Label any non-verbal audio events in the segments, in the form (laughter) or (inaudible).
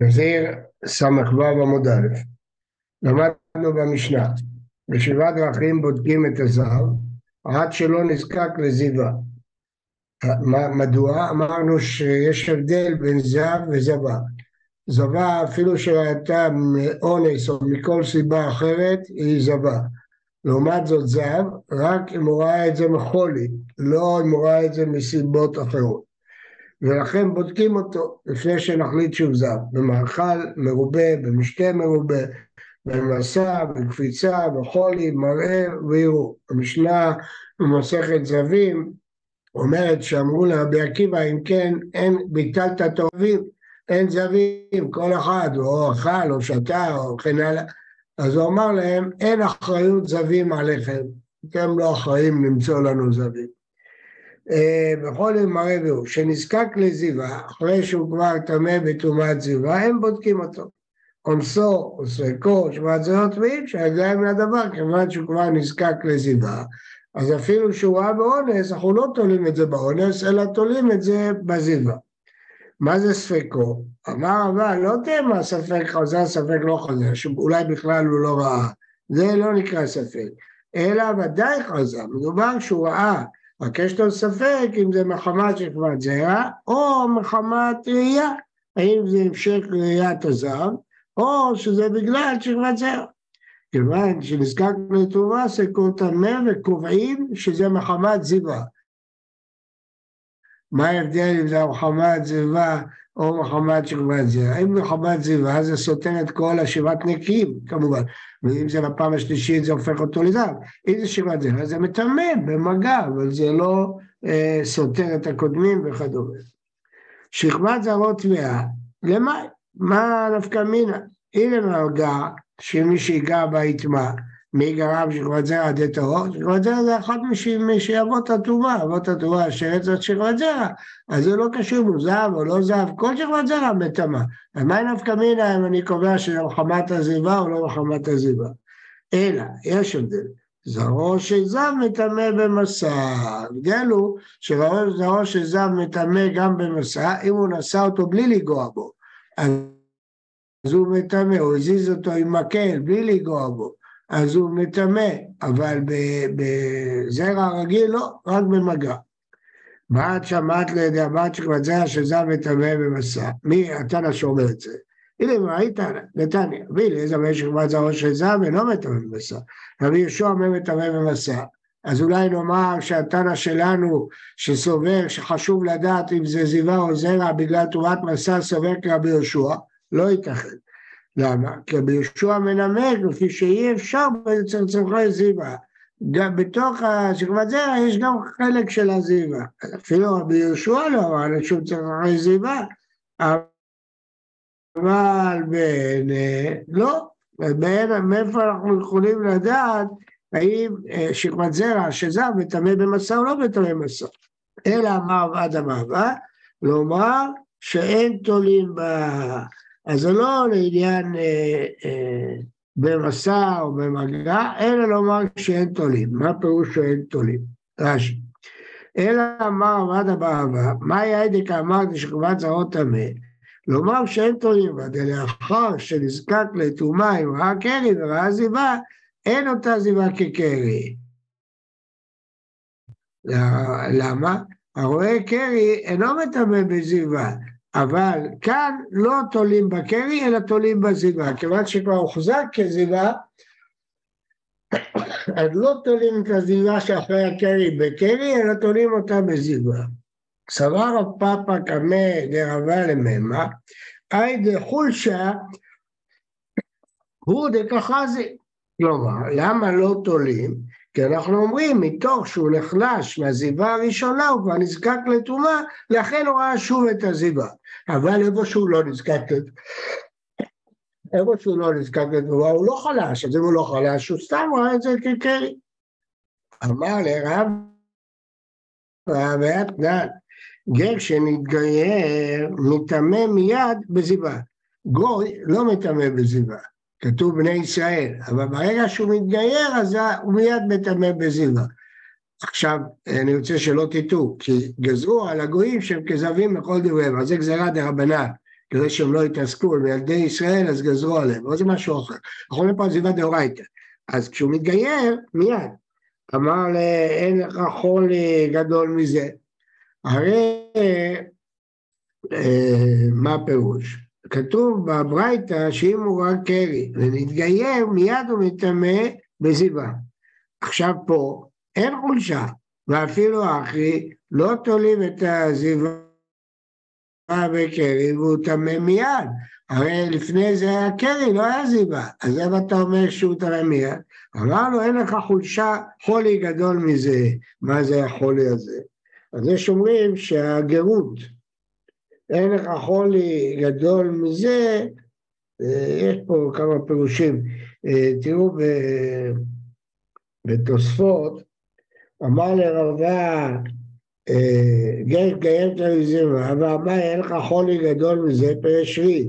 נזיר ס"ו עמוד א', למדנו במשנה, בשבעה דרכים בודקים את הזהב עד שלא נזקק לזיווה. מדוע? אמרנו שיש הבדל בין זהב וזבה. זבה אפילו שהייתה מאונס או מכל סיבה אחרת היא זבה. לעומת זאת זהב, רק אם הוא ראה את זה מחולי, לא אם הוא ראה את זה מסיבות אחרות. ולכן בודקים אותו לפני שנחליט שהוא זב, במאכל מרובה, במשתה מרובה, במסע, בקפיצה, בחולי, מראה וערעור. המשנה במסכת זבים אומרת שאמרו לרבי עקיבא אם כן אין ביטלת טובים, אין זבים, כל אחד או אכל או שתה או כן הלאה אז הוא אמר להם אין אחריות זבים עליכם, אתם לא אחראים למצוא לנו אה, בכל מראה והוא, שנזקק לזיווה, אחרי שהוא כבר טמא בטומאת זיווה, הם בודקים אותו. אונסו, או סרקו, שבעת זרות ואי אפשר להגיע מן הדבר, כיוון שהוא כבר נזקק לזיווה, אז אפילו שהוא ראה באונס, אנחנו לא תולים את זה באונס, אלא תולים את זה בזיווה. מה זה ספקו? אמר אבל לא תהיה מה ספק חוזר, ספק לא חוזר, שאולי בכלל הוא לא ראה. זה לא נקרא ספק. אלא ודאי חוזר, מדובר שהוא ראה רק יש לו ספק אם זה מחמת שכבת זרע או מחמת ראייה, האם זה המשך ראיית הזר או שזה בגלל שכבת זרע. כיוון שנזקק לתרומה סקור טמא וקובעים שזה מחמת זיווה. מה ההבדל אם זה מחמת זיווה או מחמת שכבת זרע? אם מחמת זיווה זה סותר את כל השבעת נקיים כמובן, ואם זה בפעם השלישית זה הופך אותו לזהב. אם זה שכבת זרע זה מטמא במגע, אבל זה לא אה, סותר את הקודמים וכדומה. שכבת זרות טמאה, למה? מה נפקא מינה? הנה מגע שמי שיגע בה יטמע. מי גרם שכבת זרע די טהור? שכבת זרע זה אחד משאבות הטומאה, אבות הטומאה אשר זאת שכבת זרע, אז זה לא קשור אם הוא זהב או לא זהב, כל שכבת זרע מטמא. אז מה נפקא מינה אם אני קובע שזה מחמת הזיבה או לא מחמת הזיבה? אלא, יש הבדל. זרעו של זב מטמא במסע. ההבדל הוא שזרעו של זב מטמא גם במסע, אם הוא נשא אותו בלי לנגוע בו. אז הוא מטמא, הוא הזיז אותו עם מקל בלי לנגוע בו. אז הוא מטמא, אבל בזרע רגיל לא, רק במגע. בת שמעת לידי הבת שכבת זרע שזר מטמא במסע. מי התנא שאומר את זה? הנה מה היית נתניה, רבי אליעזר בן שכבת זרעו של ואינו מטמא במסע. רבי יהושע אומר מטמא במסע. אז אולי נאמר שהתנא שלנו שסובר שחשוב לדעת אם זה זיווה או זרע בגלל תרומת מסע סובר כרבי יהושע, לא ייתכן. למה? כי רבי יהושע מנמק לפי שאי אפשר צמחי זיווה. גם בתוך השכבת זרע יש גם חלק של הזיווה. אפילו רבי יהושע לא אמר לשום צמחי זיווה, אבל בין... לא, מאיפה אנחנו יכולים לדעת האם אה, שכבת זרע שזר מטמא במסע או לא מטמא במסע. אלא אמר ועד המעבר, לומר שאין תולים ב... אז זה לא לעניין אה, אה, במסע או במגע, אלא לומר שאין תולים. מה פירוש שאין תולים? רש"י. אלא אמר עמד הבעבה, מה יעדק אמרתי שכבת זרות טמא? לומר שאין תולים, ולאחר שנזקק לטומאה אם ראה קרי וראה זיווה, אין אותה זיווה כקרי. למה? הרואה קרי אינו מטמא בזיווה, אבל כאן לא תולים בקרי, אלא תולים בזיווה. כיוון שכבר הוחזק כזיווה, (coughs) אז לא תולים את הזיווה שאחרי הקרי בקרי, אלא תולים אותה בזיווה. סבר רב פאפא קמא דרבה לממה, אי דחולשה הוא דקחזי. כלומר, למה לא תולים? כי אנחנו אומרים, מתוך שהוא נחלש מהזיבה הראשונה, הוא כבר נזקק לטומאה, לכן הוא ראה שוב את הזיבה. אבל איפה שהוא לא נזקק לטומאה, איפה שהוא לא נזקק לטומאה, הוא לא חלש, אז אם הוא לא חלש, הוא סתם ראה את זה כקרי. אמר לרב, רב דן, גר שנתגייר מטמא מיד בזיבה. גוי לא מטמא בזיבה. כתוב בני ישראל, אבל ברגע שהוא מתגייר אז הוא מיד מטמא בזיווה. עכשיו, אני רוצה שלא תטעו, כי גזרו על הגויים שהם כזבים לכל דבריהם, אז זה גזירה דרבנן, כדי שהם לא יתעסקו עם ילדי ישראל, אז גזרו עליהם, אבל זה משהו אחר. אנחנו אומרים פה על עזיבה דאורייתא. אז כשהוא מתגייר, מיד, אמר אין לך חולי גדול מזה. הרי אה, מה הפירוש? כתוב בברייתא שאם הוא רק קרי ונתגייר, מיד הוא מטמא בזיווה. עכשיו פה אין חולשה, ואפילו אחי לא תולים את הזיווה בקרי והוא טמא מיד. הרי לפני זה היה קרי, לא היה זיווה. אז איך אתה אומר שהוא טמא מיד? אמרנו, אין לך חולשה, חולי גדול מזה. מה זה החולי הזה? אז יש אומרים שהגרות, אין לך חולי גדול מזה, אה, יש פה כמה פירושים. אה, תראו בתוספות, אמר לרבה, אה, גר גייר תריזימה, ואמר אין לך חולי גדול מזה, פרש רי.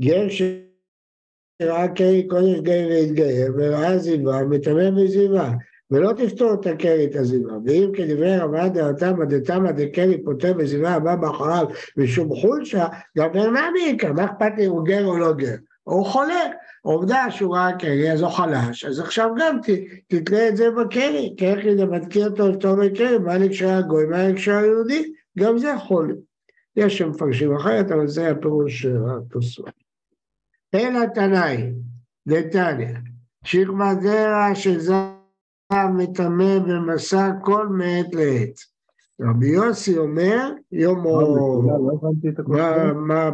גר שראה קרי קודש גייר והתגייר, וראה זיווה, מטמא בזיווה. ולא תפתור את הקרי את הזיווה. ואם כדברי רבה דעתמא דתמא דקרי פוטר בזיווה הבא מאחוריו משום חולשה, גם ברנמי יקר, מה אכפת לי אם הוא גר או לא גר? הוא חולה. עובדה שהוא ראה קרי, אז הוא חלש, אז עכשיו גם ת, תתלה את זה בקרי, כי איך אתה מתקיר אותו לפתור בקרי, מה נקשר הגוי, מה נקשר היהודי, גם זה חולה. יש שם מפרשים אחרת, אבל זה הפירוש התוספות. אלא תנאי, דתניא, שכמה זרע שזר מטמא במסע כל מעת לעת. רבי יוסי אומר, יומו, מה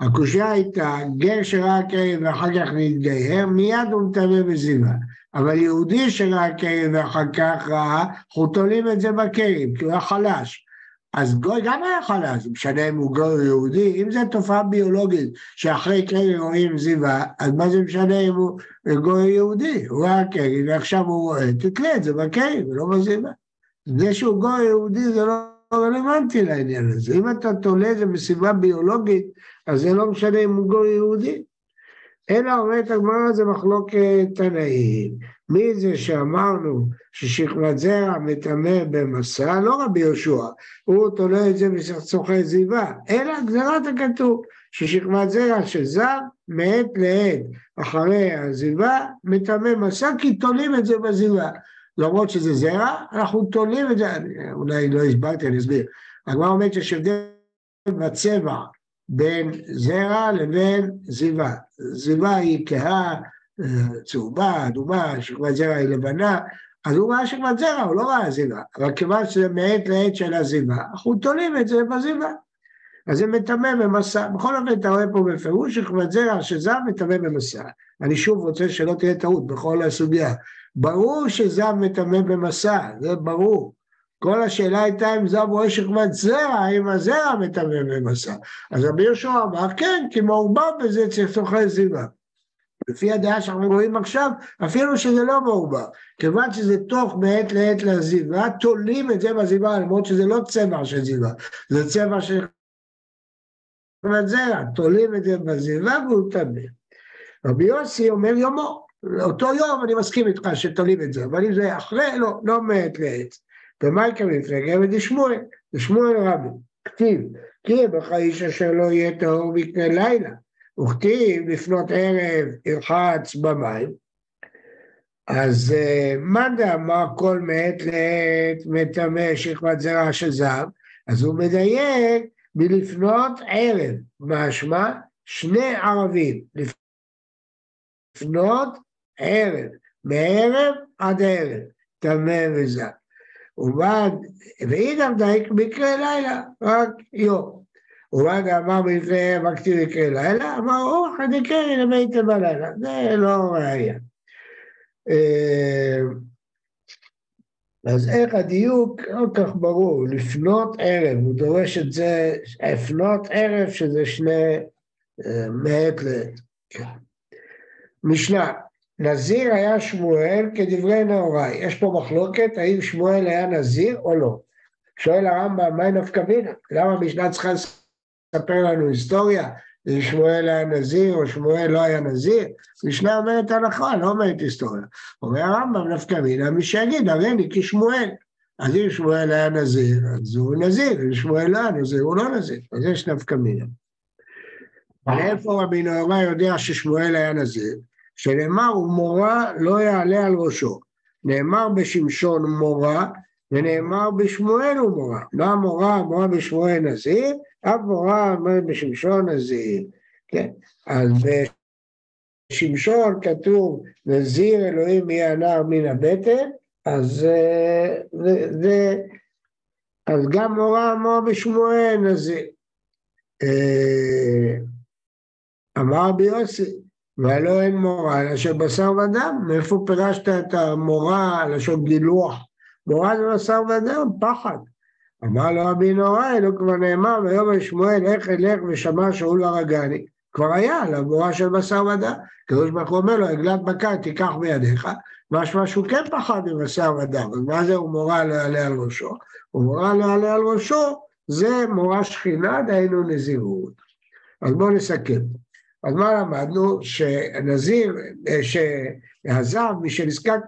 הקושייה הייתה, גר שראה כרם ואחר כך להתגייר, מיד הוא מטמא בזיווה. אבל יהודי שראה כרם ואחר כך ראה, אנחנו תולים את זה בכרם, כי הוא היה חלש. אז גוי גם היה חלש, משנה אם הוא גוי או יהודי, אם זו תופעה ביולוגית שאחרי קרי רואים זיווה, אז מה זה משנה אם הוא גוי או יהודי? הוא ראה קרי ועכשיו הוא רואה, תתלה את זה בקרי ולא בזיווה. זה שהוא גוי או יהודי זה לא רלוונטי לעניין הזה. אם אתה תולה את זה מסיבה ביולוגית, אז זה לא משנה אם הוא גוי יהודי. אלא אומרת הגמרא זה מחלוקת תנאים. מי זה שאמרנו ששכבת זרע מטמא במסע? לא רבי יהושע, הוא תולה את זה בסכסוכי זיווה, אלא גזירת הכתוב, ששכבת זרע שזר מעת לעת אחרי הזיווה מטמא מסע כי תולים את זה בזיווה. למרות שזה זרע, אנחנו תולים את זה, אולי לא הסברתי, אני אסביר. הגמרא אומרת שיש הבדל בצבע בין זרע לבין זיווה. זיווה היא כהה, צהובה, אדומה, שכבת זרע היא לבנה, אז הוא ראה שכבת זרע, הוא לא ראה זיווה, אבל כיוון שזה מעת לעת של הזיווה, אנחנו תולים את זה בזיווה. אז זה מטמא במסע. בכל אופן, אתה רואה פה בפירוש שכבת זרע שזר מטמא במסע. אני שוב רוצה שלא תהיה טעות בכל הסוגיה. ברור שזב מטמא במסע, זה ברור. כל השאלה הייתה אם זב רואה שכבת זרע, האם הזרע מטמא במסע. אז רבי יהושע אמר, כן, כי מעורבב בזה צריך סוחרי זיווה. לפי הדעה שאנחנו רואים עכשיו, אפילו שזה לא מעורבב. כיוון שזה תוך מעת לעת לזיווה, תולים את זה בזיווה, למרות שזה לא צבע של זיווה, זה צבע של כבת זרע, תולים את זה בזיווה והוא טמא. רבי יוסי אומר יומו, לאותו יום אני מסכים איתך שתולים את זה, אבל אם זה אחרי, לא, לא מעת לעת. ומה יקרה לפני גבר דשמואל? רבי, כתיב, כי בך איש אשר לא יהיה טהור מקנה לילה, וכתיב לפנות ערב ירחץ במים. אז אה, מאן דאמר כל מעת לעת מטמא שכבת זרע של זהב, אז הוא מדייק מלפנות ערב, משמע שני ערבים, לפנות ערב, מערב עד ערב, טמא וזק. ובעד, ואידם דייק מקרה לילה, רק יום. ובעד אמר במקרה ערב הכתיב מקרה לילה, אמר אורח דקרי לביתה בלילה, זה לא ראייה. אה, אז איך הדיוק לא כך ברור, לפנות ערב, הוא דורש את זה, לפנות ערב שזה שני אה, מעת לעת. משנה, נזיר היה שמואל כדברי נאורי. יש פה מחלוקת האם שמואל היה נזיר או לא. שואל הרמב"ם, מהי נפקא מינה? למה המשנה צריכה לספר לנו היסטוריה? אם שמואל היה נזיר או שמואל לא היה נזיר? משנה אומרת הלכה, לא אומרת היסטוריה. אומר הרמב"ם נפקא מינה, מי שיגיד, הרי אני כשמואל. אז אם שמואל היה נזיר, אז הוא נזיר, אם שמואל לא היה נזיר, הוא לא נזיר, אז יש נפקא מינה. מאיפה רבי נהורה יודע ששמואל היה נזיר? שנאמר, ומורה לא יעלה על ראשו. נאמר בשמשון מורה, ונאמר בשמואל הוא מורה. מה מורה אמרה בשמואל נזיר? אף מורה אמרת בשמשון נזיר. כן, אז בשמשון כתוב נזיר אלוהים יהיה הנער מן הבטן, אז, אה, זה, אז גם מורה אמרה בשמואל נזיר. אה, אמר רבי יוסי, והלא אין מורה אלא של בשר ודם. מאיפה פירשת את המורה, לשון גילוח? מורה זה בשר ודם, פחד. אמר לו רבי נוראי, לא כבר נאמר, ויאמר שמואל, איך אלך ושמע שאול הרגני. כבר היה עליו מורה של בשר ודם. הקדוש ברוך הוא אומר לו, עגלת בקר תיקח בידיך, משמע שהוא כן פחד מבשר ודם. אז מה זה הוא מורה לא יעלה על ראשו? הוא מורה לא יעלה על ראשו, זה מורה שכינה, דהיינו נזירות. אז בואו נסכם. אז מה למדנו? שנזיר, שהזב, מי שנזקק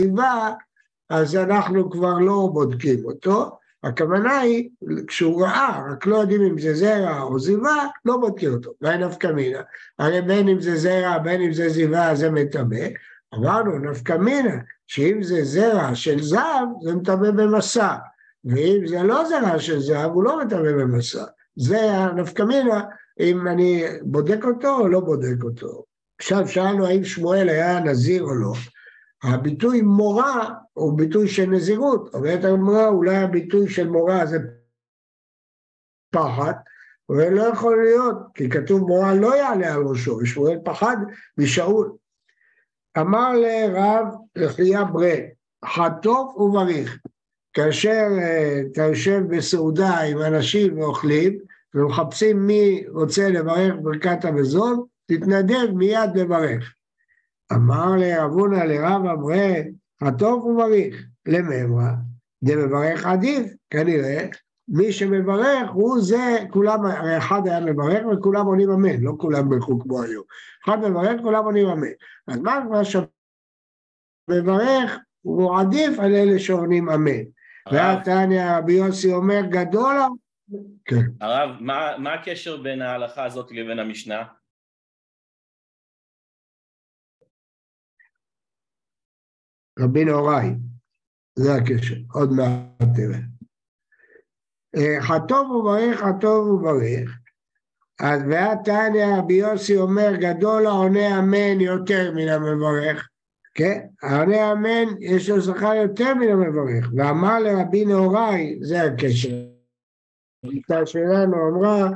לזיבה, אז אנחנו כבר לא בודקים אותו. הכוונה היא, כשהוא ראה, רק לא יודעים אם זה זרע או זיווה, לא בודקים אותו. ואין נפקא מינה. הרי בין אם זה זרע, בין אם זה זיווה, זה מטמא. אמרנו, נפקא מינה, שאם זה זרע של זב, זה מטמא במסע. ואם זה לא זרע של זב, הוא לא מטמא במסע. זה הנפקא מינה אם אני בודק אותו או לא בודק אותו. עכשיו שאלנו האם שמואל היה נזיר או לא. הביטוי מורה הוא ביטוי של נזירות, אומרת הגמרא אולי הביטוי של מורה זה פחד, ולא יכול להיות, כי כתוב מורה לא יעלה על ראשו, ושמואל פחד משאול. אמר לרב לחייה ברה, חטוף ובריך, כאשר אה, אתה יושב בסעודה עם אנשים ואוכלים, ומחפשים מי רוצה לברך ברכת המזון, תתנדב מיד לברך. אמר לרבונה לרב אמרה, הטוב ובריך, לממרה, דמברך עדיף, כנראה, מי שמברך הוא זה, כולם, הרי אחד היה מברך וכולם עונים אמן, לא כולם ברכו כמו היום. אחד מברך, כולם עונים אמן. אז מה כבר שמברך הוא עדיף על אלה שעונים אמן. והתניא רבי יוסי אומר, גדול כן. הרב, מה, מה הקשר בין ההלכה הזאת לבין המשנה? רבי נהוראי, זה הקשר, עוד מעט תראה. אה, חטוב וברך, חטוב וברך. אז והתניא רבי יוסי אומר, גדול העונה אמן יותר מן המברך. כן? העונה אמן יש לו שכר יותר מן המברך. ואמר לרבי נהוראי, זה הקשר. הגיטה שלנו אמרה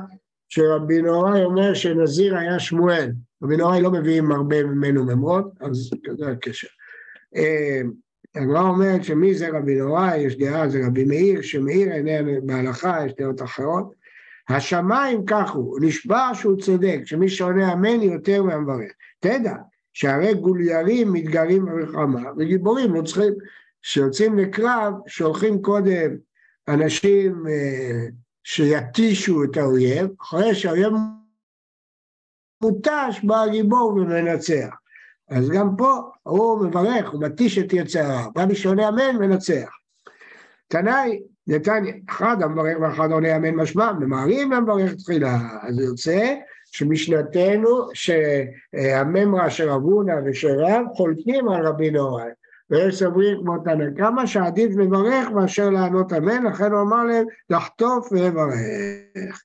שרבי נוראי אומר שנזיר היה שמואל. רבי נוראי לא מביאים הרבה ממנו ממרות, אז זה הקשר. אה, הגמרא אומרת שמי זה רבי נוראי, יש דעה זה רבי מאיר, שמאיר איננו בהלכה, יש דעות אחרות. השמיים כך הוא, נשבע שהוא צודק, שמי שעונה אמן יותר מהמברך. תדע שהרי גוליירים מתגרים במלחמה, וגיבורים לא צריכים, כשיוצאים לקרב, שולחים קודם אנשים אה, שיתישו את האויב, אחרי שהאויב מותש, בא הגיבור ומנצח. אז גם פה הוא מברך, הוא מתיש את יצרה, בא מי שעונה אמן מנצח. תנאי, נתניה, אחד המברך ואחד עונה אמן משמע, ממהרים למברך תחילה. אז יוצא שמשנתנו, שהממרה של רבונה ושל רב חולקים על רבי נורא. ויש סוברים כמו תנא קמא שעדיף לברך מאשר לענות אמן, לכן הוא אמר להם לחטוף ולברך.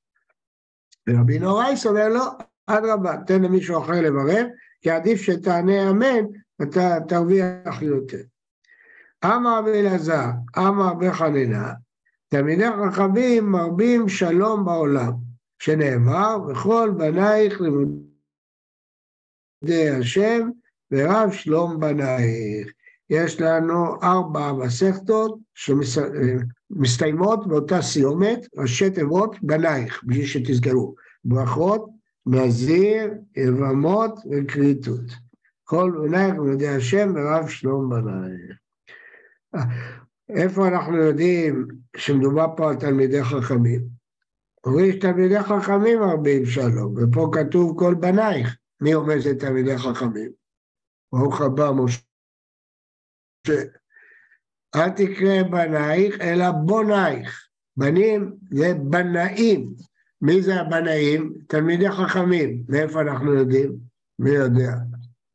ורבי נוראי סובר לו, אדרבה, תן למישהו אחר לברך, כי עדיף שתענה אמן, אתה תרוויח יותר. אמר רבי אלעזר, אמר רבי חנינא, תלמידי חכמים מרבים שלום בעולם, שנאמר, וכל בנייך לימודי השם, ורב שלום בנייך. יש לנו ארבע מסכתות שמסתיימות באותה סיומת, ראשי תיבות בנייך, בשביל שתזכרו. ברכות, נזיר, יבמות וכריתות. כל בנייך בידי השם ורב שלום בנייך. איפה אנחנו יודעים שמדובר פה על תלמידי חכמים? אומרים שתלמידי חכמים מרבים שלום, ופה כתוב כל בנייך. מי אומר שזה תלמידי חכמים? ברוך הבא, משה. אל תקרא בנייך, אלא בונייך. בנים זה בנאים. מי זה הבנאים? תלמידי חכמים. מאיפה אנחנו יודעים? מי יודע?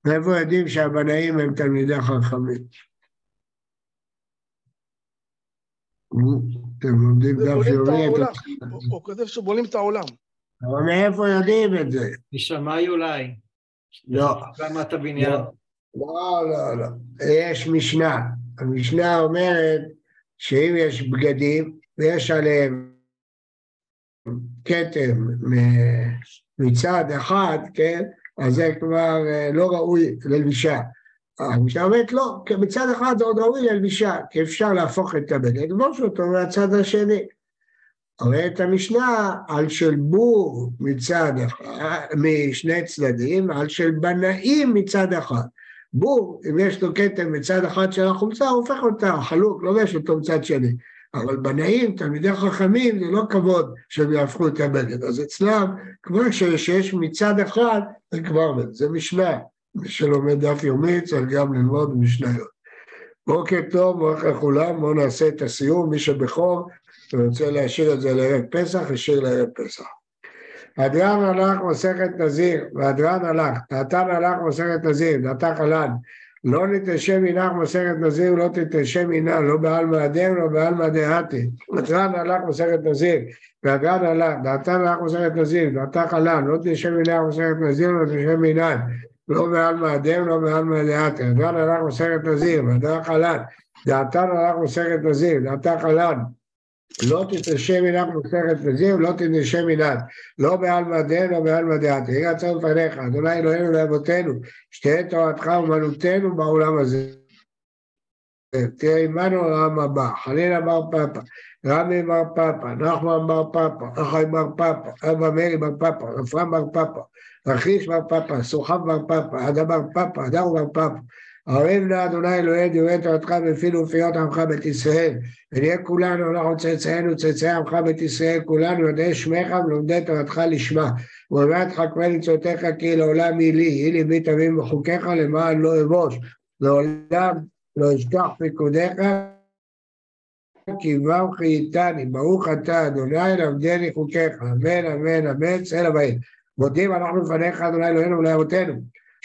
מאיפה יודעים שהבנאים הם תלמידי חכמים? אתם לומדים דף יומי, הוא כותב שבונים את העולם. אבל מאיפה יודעים את זה? משמאי אולי. לא. רמת הבניין. לא, לא, לא. יש משנה. המשנה אומרת שאם יש בגדים ויש עליהם כתם מצד אחד, כן, אז זה כבר אה, לא ראוי ללבישה. המשנה אומרת לא, כי מצד אחד זה עוד ראוי ללבישה, כי אפשר להפוך את הבגד, לבוש אותו מהצד השני. אומרת המשנה על של בור מצד אחד, משני צדדים, על של בנאים מצד אחד. בור, אם יש לו כתם מצד אחד של החולצה, הוא הופך אותה, חלוק, לובש אותו מצד שני. אבל בנאים, תלמידי חכמים, זה לא כבוד שהם יהפכו את הבגד. אז אצלם, כבר שיש מצד אחד, זה כבר, זה משנה. מי שלומד דף יומי צריך גם ללמוד משניות. בוקר טוב, ברוך לכולם, בואו נעשה את הסיום, מי שבחור ורוצה להשאיר את זה לערב פסח, ישאיר לערב פסח. הדרן הלך מסכת נזיר, והדרן הלך, דעתן הלך מסכת נזיר, דעתה חלן, לא נתשם מנך מסכת נזיר, לא תתשם מנה, לא בעלמא אדם, לא בעלמא דעתי. הדרן הלך מסכת נזיר, והדרן הלך, דעתן הלך מסכת נזיר, דעתה חלן, לא תשם מנך מסכת נזיר, לא תשם מנן. לא בעלמא אדם, לא בעלמא דעתי. הדרן הלך מסכת נזיר, והדרן חלן, דעתן הלך מסכת נזיר, דעתה חלן. לא תתרשם מנך מסכת וזיו, לא תתרשם מנך, לא בעלמא דין, לא בעלמא דעת. יהי רצון לפניך, אדוני אלוהינו לאבותינו, שתהיה תורתך אומנותנו בעולם הזה. תהיה עמנו לעולם הבא, חנינא בר פאפא, רמי בר פאפא, נחמן בר פאפא, אחי בר פאפא, אבא מרי בר פאפא, רפרם בר פאפא, רכיש בר פאפא, סורחב בר פאפא, אדא בר פאפא, דרו בר פאפא. הערב נא אדוני אלוהי דברי תורתך בפי ופיות עמך בית ישראל ונהיה כולנו אנחנו צאצאינו צאצאי עמך בית ישראל כולנו יודעי שמך ולומדי תורתך לשמה. ובאמת חכמי ניצותיך כי לעולם היא לי היא ליבי תמים בחוקיך למען לא אבוש לעולם לא אשכח פיקודיך כי בם חייתני ברוך אתה אדוני למדני חוקיך. אמן אמן אמן צא לבאים. מודים אנחנו לפניך אדוני אלוהינו ולאבותינו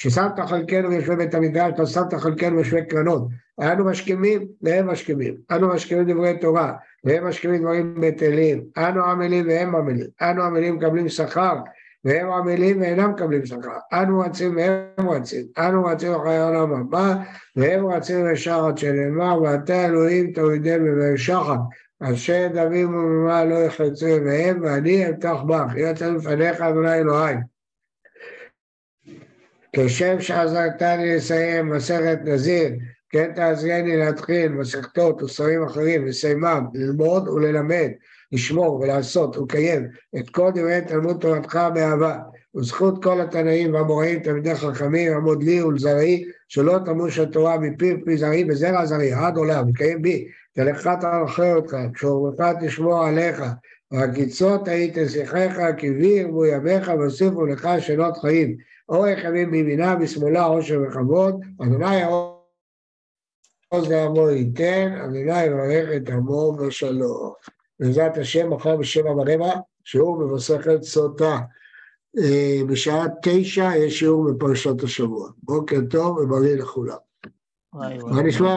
ששמת חלקנו יושבי בית המדרש, לא שמת חלקנו יושבי קרנות. אנו משכימים והם משכימים. אנו משכימים דברי תורה, והם משכימים דברים בטלים. אנו עמלים והם עמלים. אנו עמלים מקבלים שכר, והם עמלים ואינם מקבלים שכר. אנו רצים והם רצים. אנו רצים אחרי העולם הבא, והם רצים לשחר עד שנאמר, ואתה אלוהים תורידם בבאר שחר. אשר דמים וממה לא יחלצו מהם, ואני אמתח בך. יהיה אצלנו לפניך, אדוני אלוהי. כשם שעזרתני לסיים מסכת נזיר, כן תעזרני להתחיל מסכתות וספרים אחרים, לסיימם, ללמוד וללמד, לשמור ולעשות ולקיים את כל דברי תלמוד תורתך באהבה, וזכות כל התנאים והמוראים תלמידי חכמים, עמוד לי ולזרעי, שלא תמוש התורה מפי פי זרעי וזרע זרעי, עד עולם, וקיים בי, תלך תנחה אותך, כשאומרך תשמור עליך, והקיצות היית שיחיך, כי בי ירבו ימיך, והוסיפו לך שנות חיים. אורך ימים בימינה, בשמאלה עושר וכבוד, אדוני העוז לעמו ייתן, אדוני יברך את עמו בשלום. בעזרת השם, מחר בשבע ורבע, שיעור במסכת סוטה. אה, בשעה תשע יש שיעור בפרשת השבוע. בוקר טוב ובריא לכולם. מה נשמע?